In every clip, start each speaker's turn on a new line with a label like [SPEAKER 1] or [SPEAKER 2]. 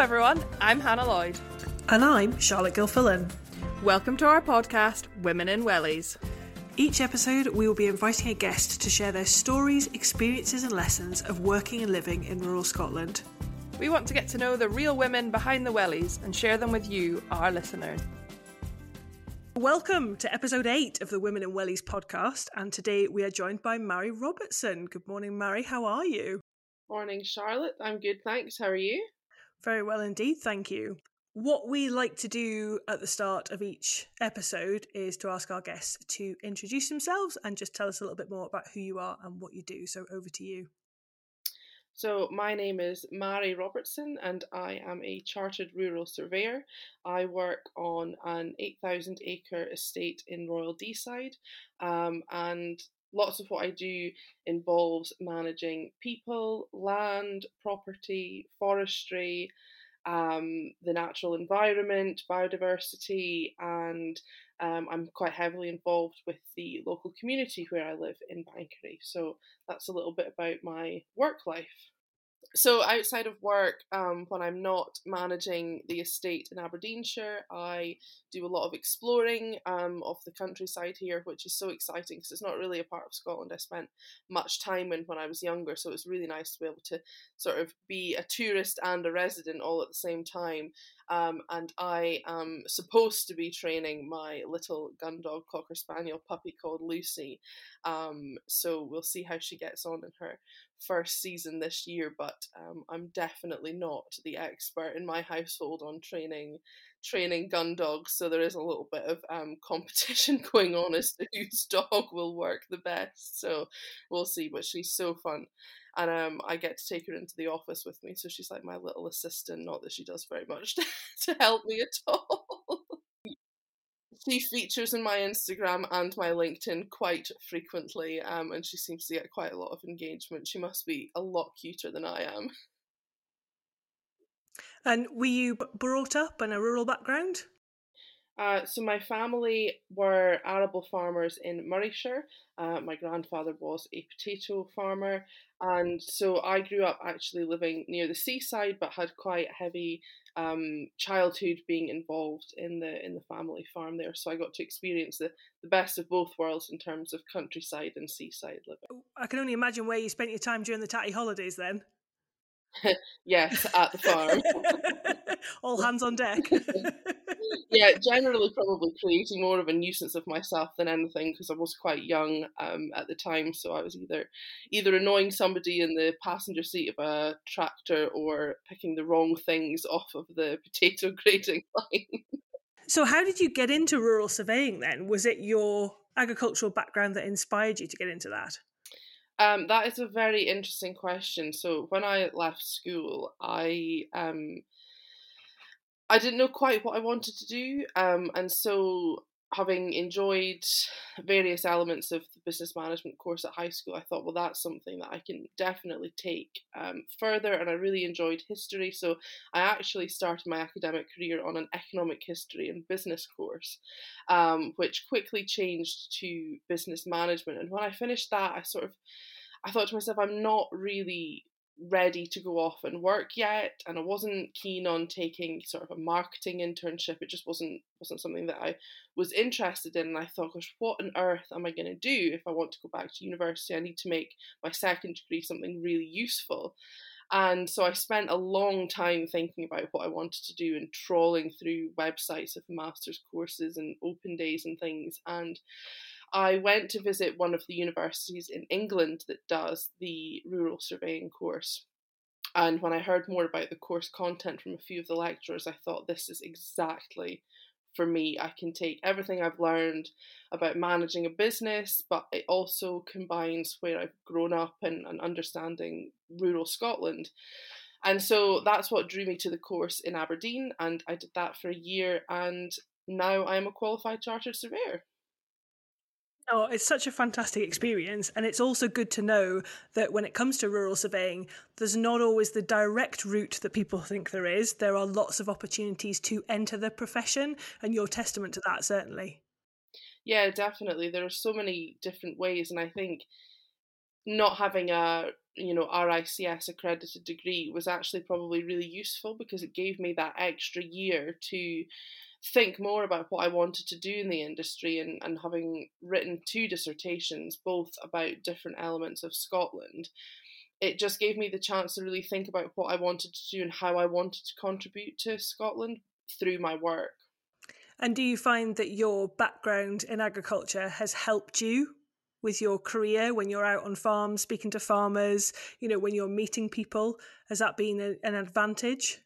[SPEAKER 1] everyone. I'm Hannah Lloyd.
[SPEAKER 2] And I'm Charlotte Gilfillan.
[SPEAKER 1] Welcome to our podcast, Women in Wellies.
[SPEAKER 2] Each episode, we will be inviting a guest to share their stories, experiences, and lessons of working and living in rural Scotland.
[SPEAKER 1] We want to get to know the real women behind the wellies and share them with you, our listeners.
[SPEAKER 2] Welcome to episode eight of the Women in Wellies podcast. And today we are joined by Mhairi Robertson. Good morning, Mhairi. How are you?
[SPEAKER 3] Morning, Charlotte. I'm good, thanks. How are you?
[SPEAKER 2] Very well indeed, thank you. What we like to do at the start of each episode is to ask our guests to introduce themselves and just tell us a little bit more about who you are and what you do. So over to you.
[SPEAKER 3] So, my name is Mhairi Robertson and I am a chartered rural surveyor. I work on an 8,000 acre estate in Royal Deeside um, and lots of what I do involves managing people, land, property, forestry, um, the natural environment, biodiversity, and um, I'm quite heavily involved with the local community where I live in Banchory. So that's a little bit about my work life so outside of work, um, when I'm not managing the estate in Aberdeenshire, I do a lot of exploring um, of the countryside here, which is so exciting because it's not really a part of Scotland I spent much time in when I was younger. So it's really nice to be able to sort of be a tourist and a resident all at the same time. Um, and I am supposed to be training my little gun dog cocker spaniel puppy called Lucy. Um, so we'll see how she gets on in her first season this year. But um, I'm definitely not the expert in my household on training training gun dogs. So there is a little bit of um, competition going on as to whose dog will work the best. So we'll see. But she's so fun and um, I get to take her into the office with me. So she's like my little assistant. Not that she does very much to, to help me at all. she features in my Instagram and my LinkedIn quite frequently, um, and she seems to get quite a lot of engagement. She must be a lot cuter than I am.
[SPEAKER 2] And were you brought up in a rural background?
[SPEAKER 3] Uh, so my family were arable farmers in Morayshire. Uh, my grandfather was a potato farmer, and so I grew up actually living near the seaside, but had quite a heavy um, childhood being involved in the in the family farm there. So I got to experience the, the best of both worlds in terms of countryside and seaside living.
[SPEAKER 2] I can only imagine where you spent your time during the tatty holidays then.
[SPEAKER 3] yes, at the farm.
[SPEAKER 2] All hands on deck.
[SPEAKER 3] yeah, generally probably creating more of a nuisance of myself than anything because I was quite young um, at the time, so I was either either annoying somebody in the passenger seat of a tractor or picking the wrong things off of the potato grading line.
[SPEAKER 2] so, how did you get into rural surveying then? Was it your agricultural background that inspired you to get into that?
[SPEAKER 3] Um, that is a very interesting question. So when I left school, I um, I didn't know quite what I wanted to do, um, and so having enjoyed various elements of the business management course at high school, I thought, well, that's something that I can definitely take um, further. And I really enjoyed history, so I actually started my academic career on an economic history and business course, um, which quickly changed to business management. And when I finished that, I sort of I thought to myself, I'm not really ready to go off and work yet and I wasn't keen on taking sort of a marketing internship it just wasn't wasn't something that I was interested in and I thought gosh what on earth am I going to do if I want to go back to university? I need to make my second degree something really useful. And so I spent a long time thinking about what I wanted to do and trawling through websites of master's courses and open days and things and I went to visit one of the universities in England that does the rural surveying course. And when I heard more about the course content from a few of the lecturers, I thought this is exactly for me. I can take everything I've learned about managing a business, but it also combines where I've grown up and, and understanding rural Scotland. And so that's what drew me to the course in Aberdeen, and I did that for a year, and now I'm a qualified chartered surveyor.
[SPEAKER 2] Oh, it's such a fantastic experience. And it's also good to know that when it comes to rural surveying, there's not always the direct route that people think there is. There are lots of opportunities to enter the profession, and you're testament to that, certainly.
[SPEAKER 3] Yeah, definitely. There are so many different ways. And I think not having a you know RICS accredited degree was actually probably really useful because it gave me that extra year to think more about what I wanted to do in the industry and, and having written two dissertations, both about different elements of Scotland, it just gave me the chance to really think about what I wanted to do and how I wanted to contribute to Scotland through my work.
[SPEAKER 2] And do you find that your background in agriculture has helped you with your career when you're out on farms speaking to farmers, you know, when you're meeting people? Has that been a, an advantage?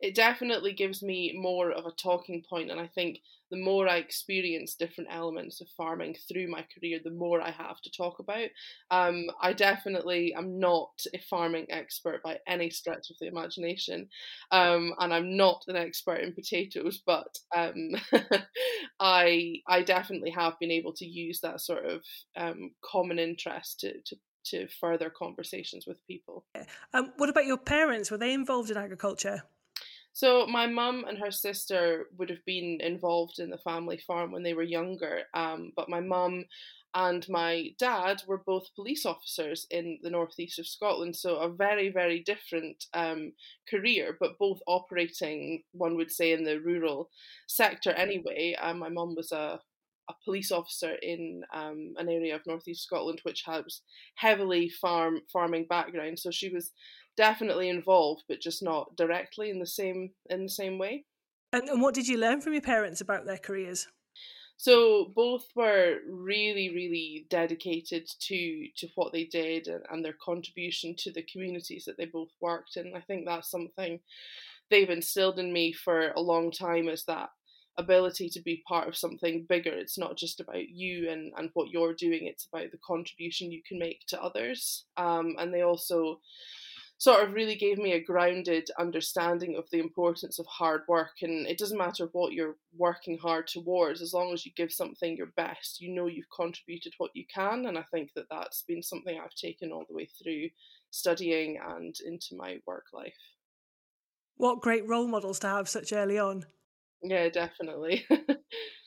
[SPEAKER 3] It definitely gives me more of a talking point and i think the more i experience different elements of farming through my career the more i have to talk about um, i definitely am not a farming expert by any stretch of the imagination um, and i'm not an expert in potatoes but um, i i definitely have been able to use that sort of um, common interest to, to to further conversations with people.
[SPEAKER 2] Um, what about your parents? Were they involved in agriculture?
[SPEAKER 3] So my mum and her sister would have been involved in the family farm when they were younger, um, but my mum and my dad were both police officers in the northeast of Scotland, so a very, very different um, career, but both operating, one would say, in the rural sector anyway. Um, my mum was a, a police officer in um, an area of northeast Scotland which has heavily farm farming background, so she was definitely involved, but just not directly in the same in the same way.
[SPEAKER 2] And, and what did you learn from your parents about their careers?
[SPEAKER 3] So both were really, really dedicated to to what they did and, and their contribution to the communities that they both worked in. I think that's something they've instilled in me for a long time is that ability to be part of something bigger. It's not just about you and, and what you're doing, it's about the contribution you can make to others. Um, and they also sort of really gave me a grounded understanding of the importance of hard work. And it doesn't matter what you're working hard towards, as long as you give something your best, you know you've contributed what you can. And I think that that's been something I've taken all the way through studying and into my work life.
[SPEAKER 2] What great role models to have such early on.
[SPEAKER 3] Yeah, definitely.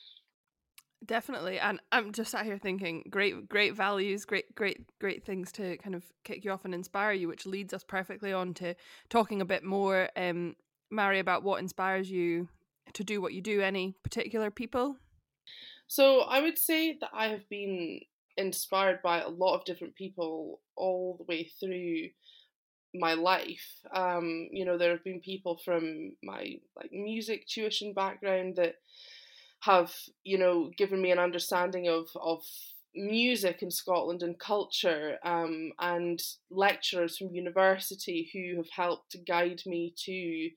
[SPEAKER 1] Definitely. And I'm just sat here thinking great great values, great great great things to kind of kick you off and inspire you, which leads us perfectly on to talking a bit more um Mhairi about what inspires you to do what you do, any particular people?
[SPEAKER 3] So I would say that I have been inspired by a lot of different people all the way through my life. Um, you know, there have been people from my like music tuition background that have you know given me an understanding of of music in Scotland and culture, um, and lecturers from university who have helped to guide me to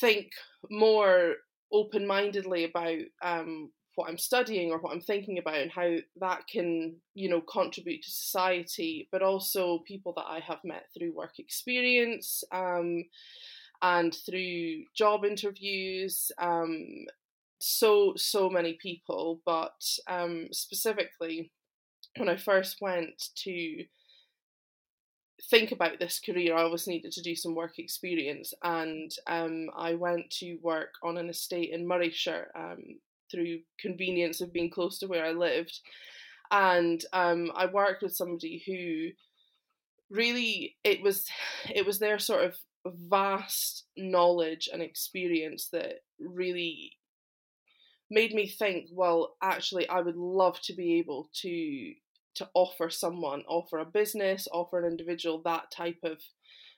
[SPEAKER 3] think more open mindedly about um, what I'm studying or what I'm thinking about and how that can, you know, contribute to society, but also people that I have met through work experience um, and through job interviews, um, so so many people, but um, specifically when I first went to think about this career, I always needed to do some work experience, and um, I went to work on an estate in Morayshire um, through convenience of being close to where I lived, and um, I worked with somebody who really it was it was their sort of vast knowledge and experience that really made me think, well, actually, I would love to be able to to offer someone, offer a business, offer an individual that type of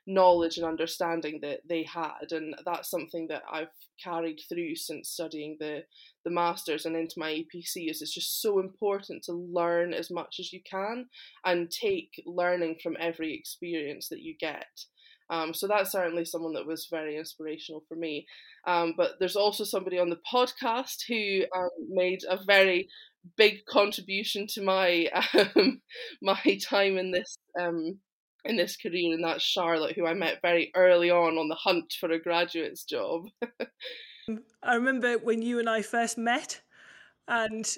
[SPEAKER 3] knowledge and understanding that they had, and that's something that I've carried through since studying the the masters and into my APC. Is it's just so important to learn as much as you can and take learning from every experience that you get. Um, so that's certainly someone that was very inspirational for me. Um, but there's also somebody on the podcast who um, made a very big contribution to my um, my time in this um, in this career, and that's Charlotte, who I met very early on on the hunt for a graduate's job.
[SPEAKER 2] I remember when you and I first met, and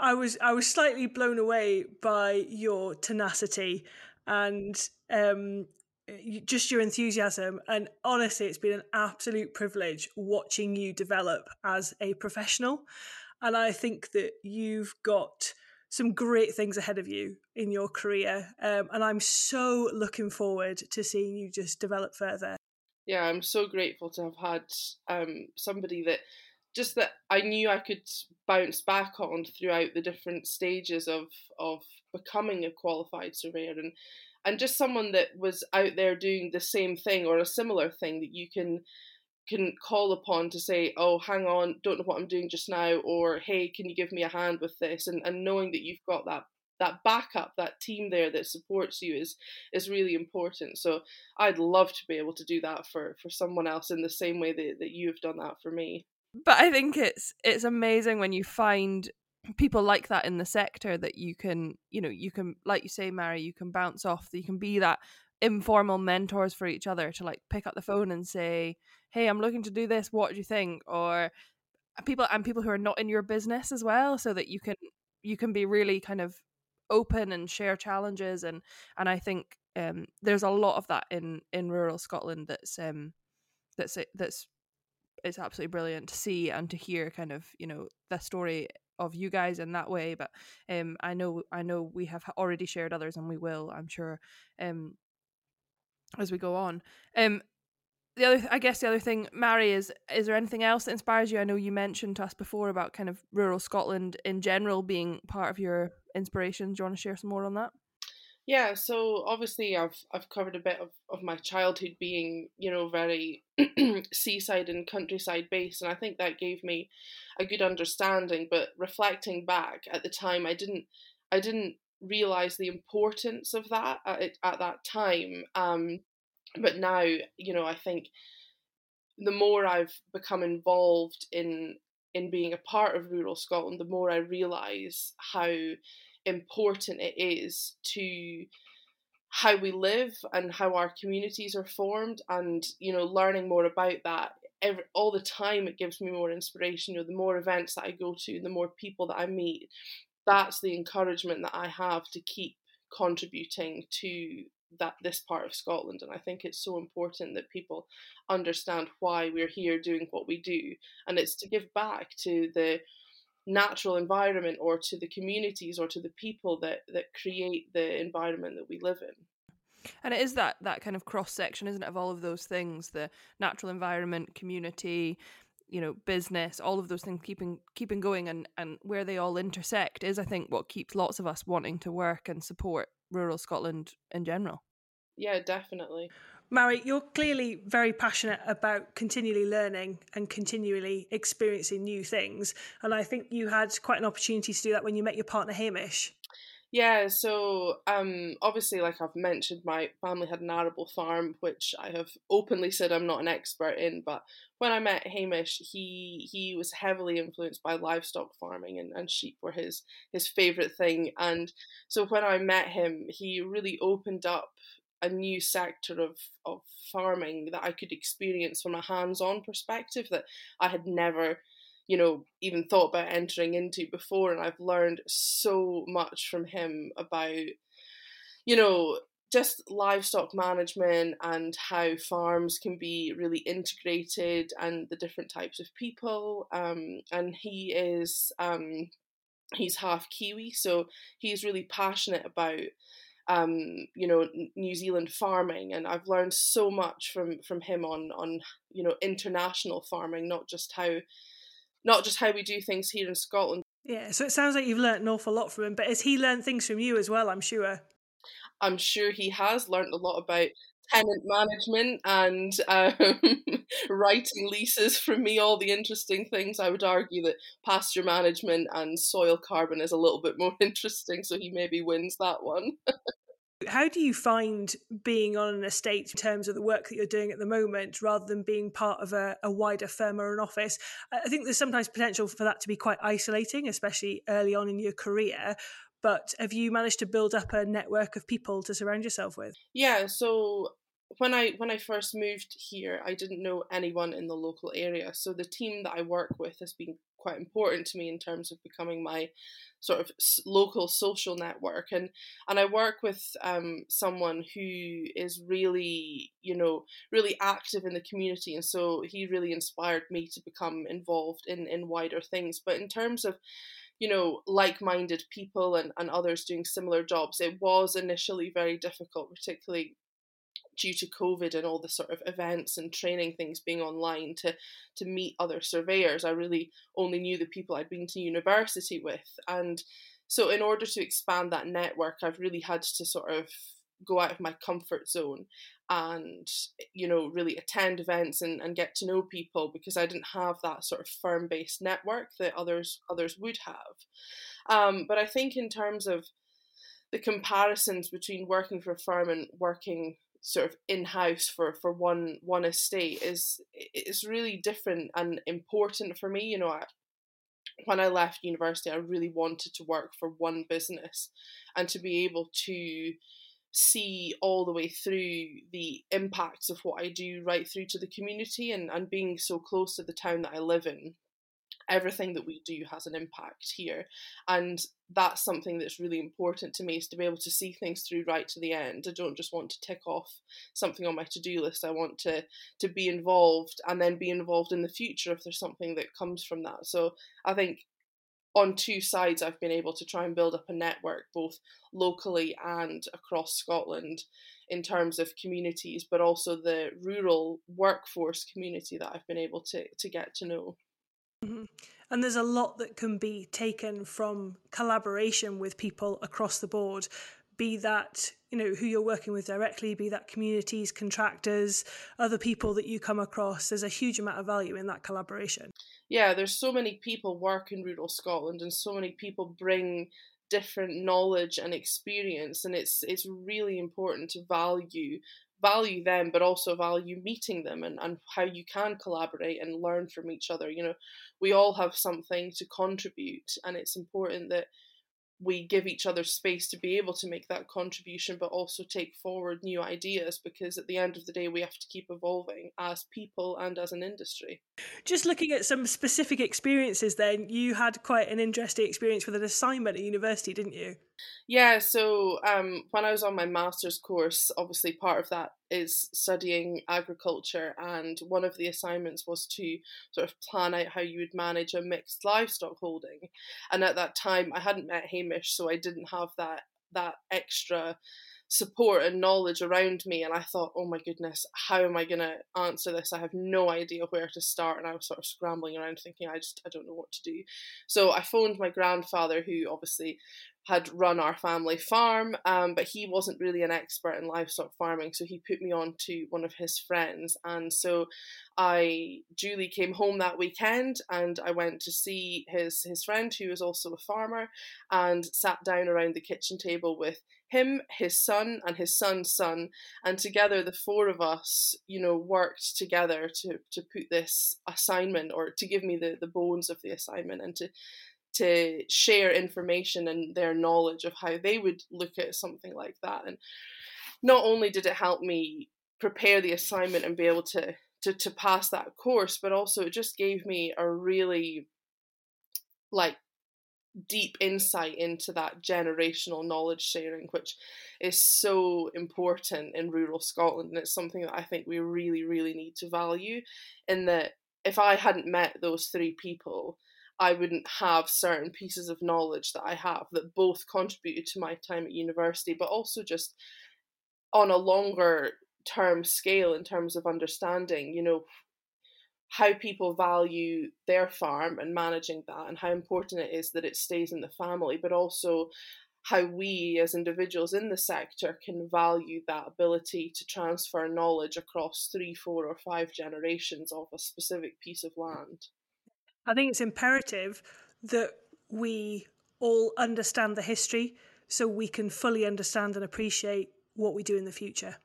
[SPEAKER 2] I was I was slightly blown away by your tenacity and um, just your enthusiasm and honestly it's been an absolute privilege watching you develop as a professional and i think that you've got some great things ahead of you in your career. Um, and I'm so looking forward to seeing you just develop further.
[SPEAKER 3] Yeah, I'm so grateful to have had um, somebody that just that I knew I could bounce back on throughout the different stages of of becoming a qualified surveyor and and just someone that was out there doing the same thing or a similar thing that you can can call upon to say, oh, hang on, don't know what I'm doing just now, or hey, can you give me a hand with this? And and knowing that you've got that that backup, that team there that supports you is is really important. So I'd love to be able to do that for for someone else in the same way that, that you've done that for me.
[SPEAKER 1] But I think it's it's amazing when you find people like that in the sector that you can, you know, you can like you say, Mhairi, you can bounce off, that you can be that informal mentors for each other to like pick up the phone and say, "Hey, I'm looking to do this. What do you think?" Or people and people who are not in your business as well, so that you can you can be really kind of open and share challenges and and I think um, there's a lot of that in in rural Scotland that's um that's that's it's absolutely brilliant to see and to hear kind of you know the story of you guys in that way but um I know I know we have already shared others and we will I'm sure um as we go on. Um, the other, I guess, the other thing, Mhairi, is is there anything else that inspires you? I know you mentioned to us before about kind of rural Scotland in general being part of your inspiration. Do you want to share some more on that?
[SPEAKER 3] Yeah, so obviously I've I've covered a bit of, of my childhood being, you know, very seaside and countryside based and I think that gave me a good understanding. But reflecting back at the time I didn't I didn't realize the importance of that at, at that time. Um, but now, you know, I think the more I've become involved in in being a part of rural Scotland, the more I realise how important it is to how we live and how our communities are formed and you know learning more about that. Every, all the time it gives me more inspiration you know the more events that i go to the more people that i meet that's the encouragement that I have to keep contributing to that this part of Scotland and I think it's so important that people understand why we're here doing what we do and it's to give back to the natural environment or to the communities or to the people that that create the environment that we live in.
[SPEAKER 1] And it is that that kind of cross section isn't it of all of those things the natural environment community you know business all of those things keeping keeping going and and where they all intersect is i think what keeps lots of us wanting to work and support rural scotland in general.
[SPEAKER 3] Yeah definitely
[SPEAKER 2] Mhairi, you're clearly very passionate about continually learning and continually experiencing new things. And I think you had quite an opportunity to do that when you met your partner, Hamish.
[SPEAKER 3] Yeah, so um, obviously, like I've mentioned, my family had an arable farm, which I have openly said I'm not an expert in. But when I met Hamish, he he was heavily influenced by livestock farming, and, and sheep were his his favorite thing. And so when I met him, he really opened up a new sector of of farming that I could experience from a hands on perspective that I had never you know, even thought about entering into before. And I've learned so much from him about, you know, just livestock management and how farms can be really integrated and the different types of people. Um, and he is, um, he's half Kiwi, so he's really passionate about um, you know, New Zealand farming, and I've learned so much from from him on on you know international farming, not just how not just how we do things here in Scotland.
[SPEAKER 2] Yeah, so it sounds like you've learnt an awful lot from him, but has he learned things from you as well, I'm sure?
[SPEAKER 3] I'm sure he has learnt a lot about tenant management and um, writing leases from me, all the interesting things. I would argue that pasture management and soil carbon is a little bit more interesting, so he maybe wins that one.
[SPEAKER 2] How do you find being on an estate in terms of the work that you're doing at the moment rather than being part of a, a, wider firm or an office? I think there's sometimes potential for that to be quite isolating, especially early on in your career. But have you managed to build up a network of people to surround yourself with?
[SPEAKER 3] Yeah, so when I when I first moved here, I didn't know anyone in the local area. So the team that I work with has been quite important to me in terms of becoming my sort of local social network. And and I work with um, someone who is really you know really active in the community, and so he really inspired me to become involved in in wider things. But in terms of you know, like minded people and, and others doing similar jobs. It was initially very difficult, particularly due to COVID and all the sort of events and training things being online to to meet other surveyors. I really only knew the people I'd been to university with. And so in order to expand that network, I've really had to sort of go out of my comfort zone and you know really attend events and, and get to know people because I didn't have that sort of firm based network that others others would have. Um, but I think in terms of the comparisons between working for a firm and working sort of in house for for one one estate is is really different and important for me. You know, I, when I left university, I really wanted to work for one business and to be able to see all the way through the impacts of what I do right through to the community and, and being so close to the town that I live in everything that we do has an impact here. And that's something that's really important to me is to be able to see things through right to the end. I don't just want to tick off something on my to-do list. I want to to be involved and then be involved in the future if there's something that comes from that. So i think on two sides i've been able to try and build up a network both locally and across scotland in terms of communities but also the rural workforce community that i've been able to to get to know
[SPEAKER 2] Mm-hmm. And there's a lot that can be taken from collaboration with people across the board, be that you know who you're working with directly, be that communities, contractors, other people that you come across. There's a huge amount of value in that collaboration.
[SPEAKER 3] Yeah, there's so many people work in rural Scotland, and so many people bring different knowledge and experience, and it's it's really important to value value them but also value meeting them and, and how you can collaborate and learn from each other you know we all have something to contribute and it's important that we give each other space to be able to make that contribution, but also take forward new ideas because at the end of the day, we have to keep evolving as people and as an industry.
[SPEAKER 2] Just looking at some specific experiences, then, you had quite an interesting experience with an assignment at university, didn't you?
[SPEAKER 3] Yeah, so um, when I was on my master's course, obviously part of that is studying agriculture, and one of the assignments was to sort of plan out how you would manage a mixed livestock holding. And at that time, I hadn't met Hamish, so I didn't have that that extra support and knowledge around me and I thought oh my goodness how am I going to answer this I have no idea where to start and I was sort of scrambling around thinking I just I don't know what to do so I phoned my grandfather who obviously had run our family farm, um, but he wasn't really an expert in livestock farming, so he put me on to one of his friends. And so I, Julie came home that weekend and I went to see his, his friend, who was also a farmer, and sat down around the kitchen table with him, his son, and his son's son, and together the four of us, you know, worked together to to put this assignment or to give me the the bones of the assignment and to to share information and their knowledge of how they would look at something like that. And not only did it help me prepare the assignment and be able to to, to pass that course, but also it just gave me a really like deep insight into that generational knowledge sharing, which is so important in rural Scotland. And it's something that I think we really, really need to value. In that, if I hadn't met those three people, I wouldn't have certain pieces of knowledge that I have that both contributed to my time at university, but also just on a longer term scale in terms of understanding, you know, how people value their farm and managing that, and how important it is that it stays in the family, but also how we as individuals in the sector can value that ability to transfer knowledge across three, four, or five generations of a specific piece of land.
[SPEAKER 2] I think it's imperative that we all understand the history so we can fully understand and appreciate what we do in the future.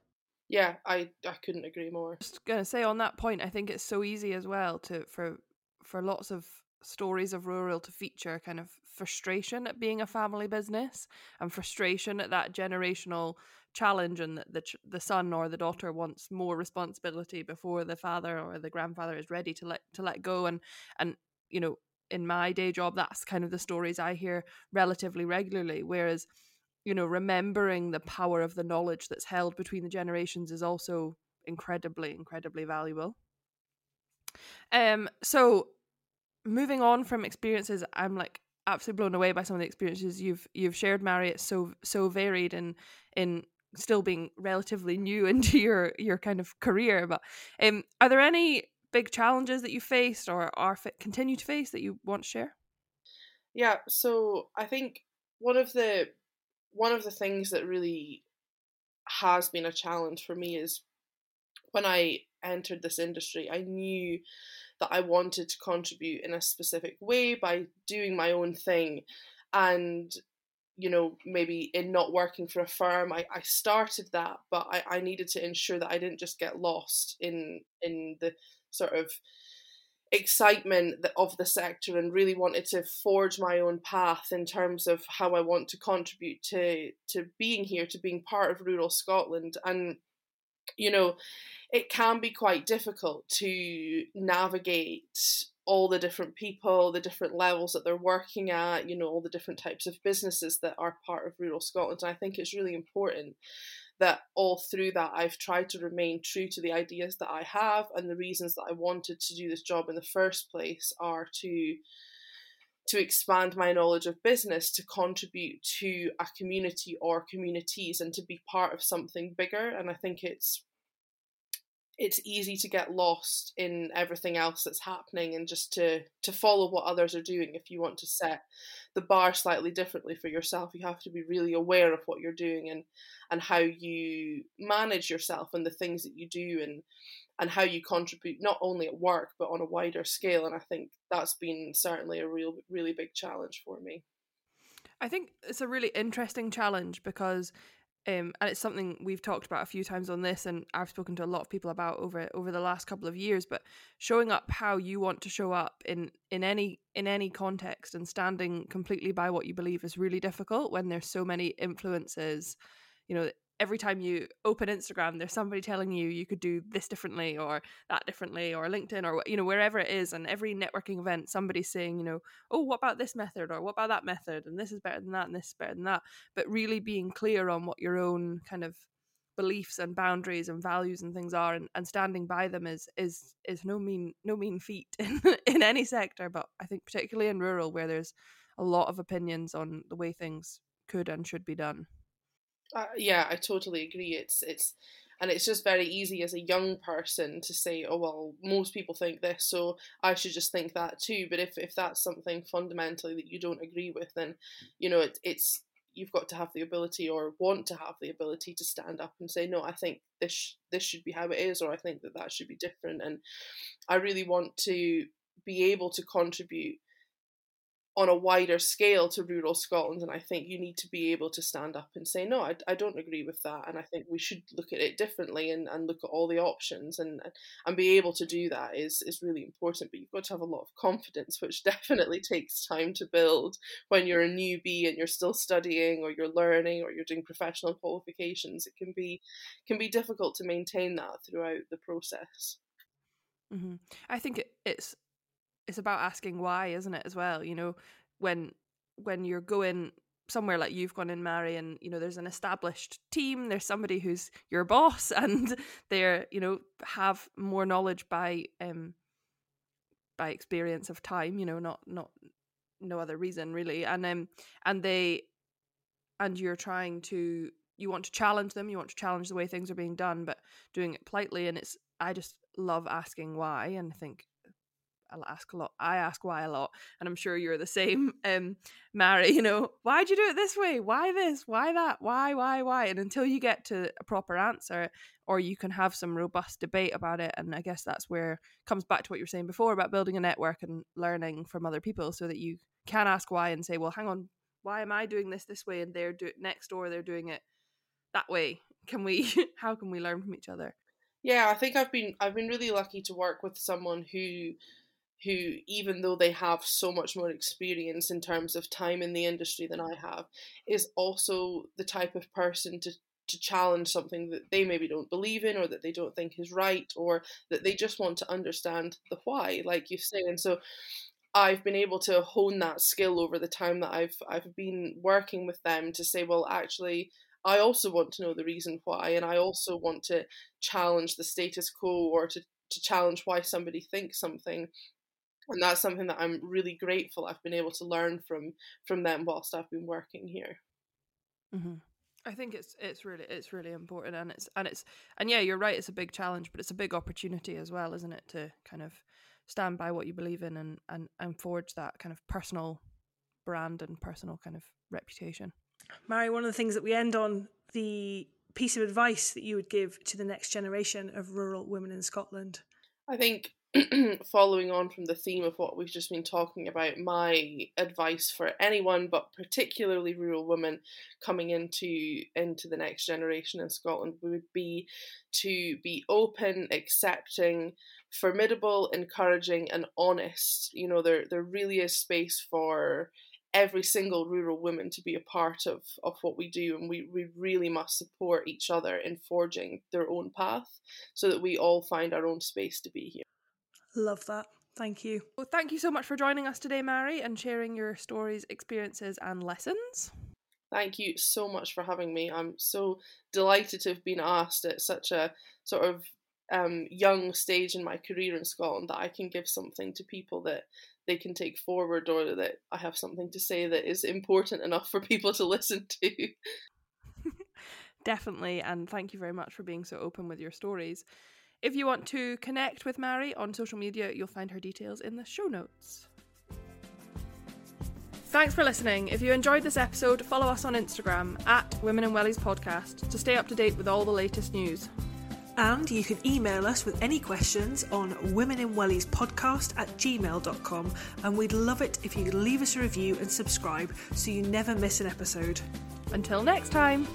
[SPEAKER 3] Yeah, I, I couldn't agree more.
[SPEAKER 1] Just gonna say on that point, I think it's so easy as well to for for lots of stories of rural to feature kind of frustration at being a family business and frustration at that generational challenge and that the the son or the daughter wants more responsibility before the father or the grandfather is ready to let to let go and and you know, in my day job, that's kind of the stories I hear relatively regularly. Whereas, you know, remembering the power of the knowledge that's held between the generations is also incredibly, incredibly valuable. Um, so moving on from experiences, I'm like absolutely blown away by some of the experiences you've you've shared, Mhairi. It's so so varied and in still being relatively new into your your kind of career. But um, are there any big challenges that you faced or are continue to face that you want to share?
[SPEAKER 3] Yeah, so I think one of the one of the things that really has been a challenge for me is when I entered this industry, I knew that I wanted to contribute in a specific way by doing my own thing. And, you know, maybe in not working for a firm, I, I started that, but I, I needed to ensure that I didn't just get lost in in the sort of excitement of the sector and really wanted to forge my own path in terms of how I want to contribute to to being here to being part of rural Scotland and you know it can be quite difficult to navigate all the different people, the different levels that they're working at, you know, all the different types of businesses that are part of rural Scotland. And I think it's really important that all through that I've tried to remain true to the ideas that I have and the reasons that I wanted to do this job in the first place are to to expand my knowledge of business to contribute to a community or communities and to be part of something bigger. And I think it's it's easy to get lost in everything else that's happening and just to to follow what others are doing. If you want to set the bar slightly differently for yourself you have to be really aware of what you're doing and and how you manage yourself and the things that you do and and how you contribute not only at work but on a wider scale. And i think that's been certainly a real really big challenge for me.
[SPEAKER 1] I think it's a really interesting challenge because um, and it's something we've talked about a few times on this, and I've spoken to a lot of people about over over the last couple of years. But showing up how you want to show up in in any in any context and standing completely by what you believe is really difficult when there's so many influences. You know, every time you open Instagram, there's somebody telling you you could do this differently or that differently or LinkedIn or you know wherever it is, and every networking event, somebody's saying you know, oh, what about this method or what about that method, and this is better than that and this is better than that. But really being clear on what your own kind of beliefs and boundaries and values and things are and, and standing by them is is is no mean no mean feat in in any sector. But i think particularly in rural where there's a lot of opinions on the way things could and should be done
[SPEAKER 3] uh, yeah, I totally agree. It's it's and it's just very easy as a young person to say, oh well, most people think this, so I should just think that too. But if if that's something fundamentally that you don't agree with, then you know it, it's you've got to have the ability or want to have the ability to stand up and say, no, I think this this should be how it is, or I think that that should be different. And I really want to be able to contribute on a wider scale to rural Scotland. And I think you need to be able to stand up and say, no, I, I don't agree with that. And I think we should look at it differently and, and look at all the options and, and be able to do that is, is really important. But you've got to have a lot of confidence, which definitely takes time to build when you're a newbie and you're still studying or you're learning or you're doing professional qualifications. It can be can be difficult to maintain that throughout the process.
[SPEAKER 1] Mm-hmm. I think it, it's it's about asking why, isn't it, as well? You know, when when you're going somewhere like you've gone in Mhairi and you know there's an established team there's somebody who's your boss and they're you know have more knowledge by um by experience of time you know not not no other reason really and um and they and you're trying to you want to challenge them you want to challenge the way things are being done but doing it politely and it's i just love asking why and i think I ask a lot. I ask why a lot, and I'm sure you're the same, um, Mhairi. You know, why'd you do it this way? Why this? Why that? Why? Why? Why? And until you get to a proper answer, or you can have some robust debate about it, and I guess that's where comes back to what you were saying before about building a network and learning from other people, so that you can ask why and say, well, hang on, why am I doing this this way, and they're do- next door they're doing it that way? Can we? how can we learn from each other?
[SPEAKER 3] Yeah, I think I've been I've been really lucky to work with someone who who, even though they have so much more experience in terms of time in the industry than I have, is also the type of person to to challenge something that they maybe don't believe in or that they don't think is right or that they just want to understand the why like you say. And so I've been able to hone that skill over the time that I've I've been working with them to say well actually I also want to know the reason why and I also want to challenge the status quo or to to challenge why somebody thinks something and that's something that I'm really grateful I've been able to learn from from them whilst I've been working here.
[SPEAKER 1] Mm-hmm. I think it's it's really it's really important, and it's and it's and yeah, you're right. It's a big challenge, but it's a big opportunity as well, isn't it? To kind of stand by what you believe in and and and forge that kind of personal brand and personal kind of reputation.
[SPEAKER 2] Mhairi, one of the things that we end on the piece of advice that you would give to the next generation of rural women in Scotland.
[SPEAKER 3] I think following on from the theme of what we've just been talking about, my advice for anyone, but particularly rural women coming into into the next generation in Scotland, would be to be open, accepting, formidable, encouraging, and honest. You know, there there really is space for every single rural woman to be a part of, of what we do and we, we really must support each other in forging their own path so that we all find our own space to be here.
[SPEAKER 2] Love that. Thank you.
[SPEAKER 1] Well, thank you so much for joining us today, Mhairi, and sharing your stories, experiences, and lessons.
[SPEAKER 3] Thank you so much for having me. I'm so delighted to have been asked at such a sort of um, young stage in my career in Scotland that I can give something to people that they can take forward or that I have something to say that is important enough for people to listen to.
[SPEAKER 1] Definitely, and thank you very much for being so open with your stories. If you want to connect with Mhairi on social media, you'll find her details in the show notes. Thanks for listening. If you enjoyed this episode, follow us on Instagram at Women in Wellies Podcast to stay up to date with all the latest news.
[SPEAKER 2] And you can email us with any questions on womeninwelliespodcast at gmail.com. And we'd love it if you could leave us a review and subscribe so you never miss an episode.
[SPEAKER 1] Until next time.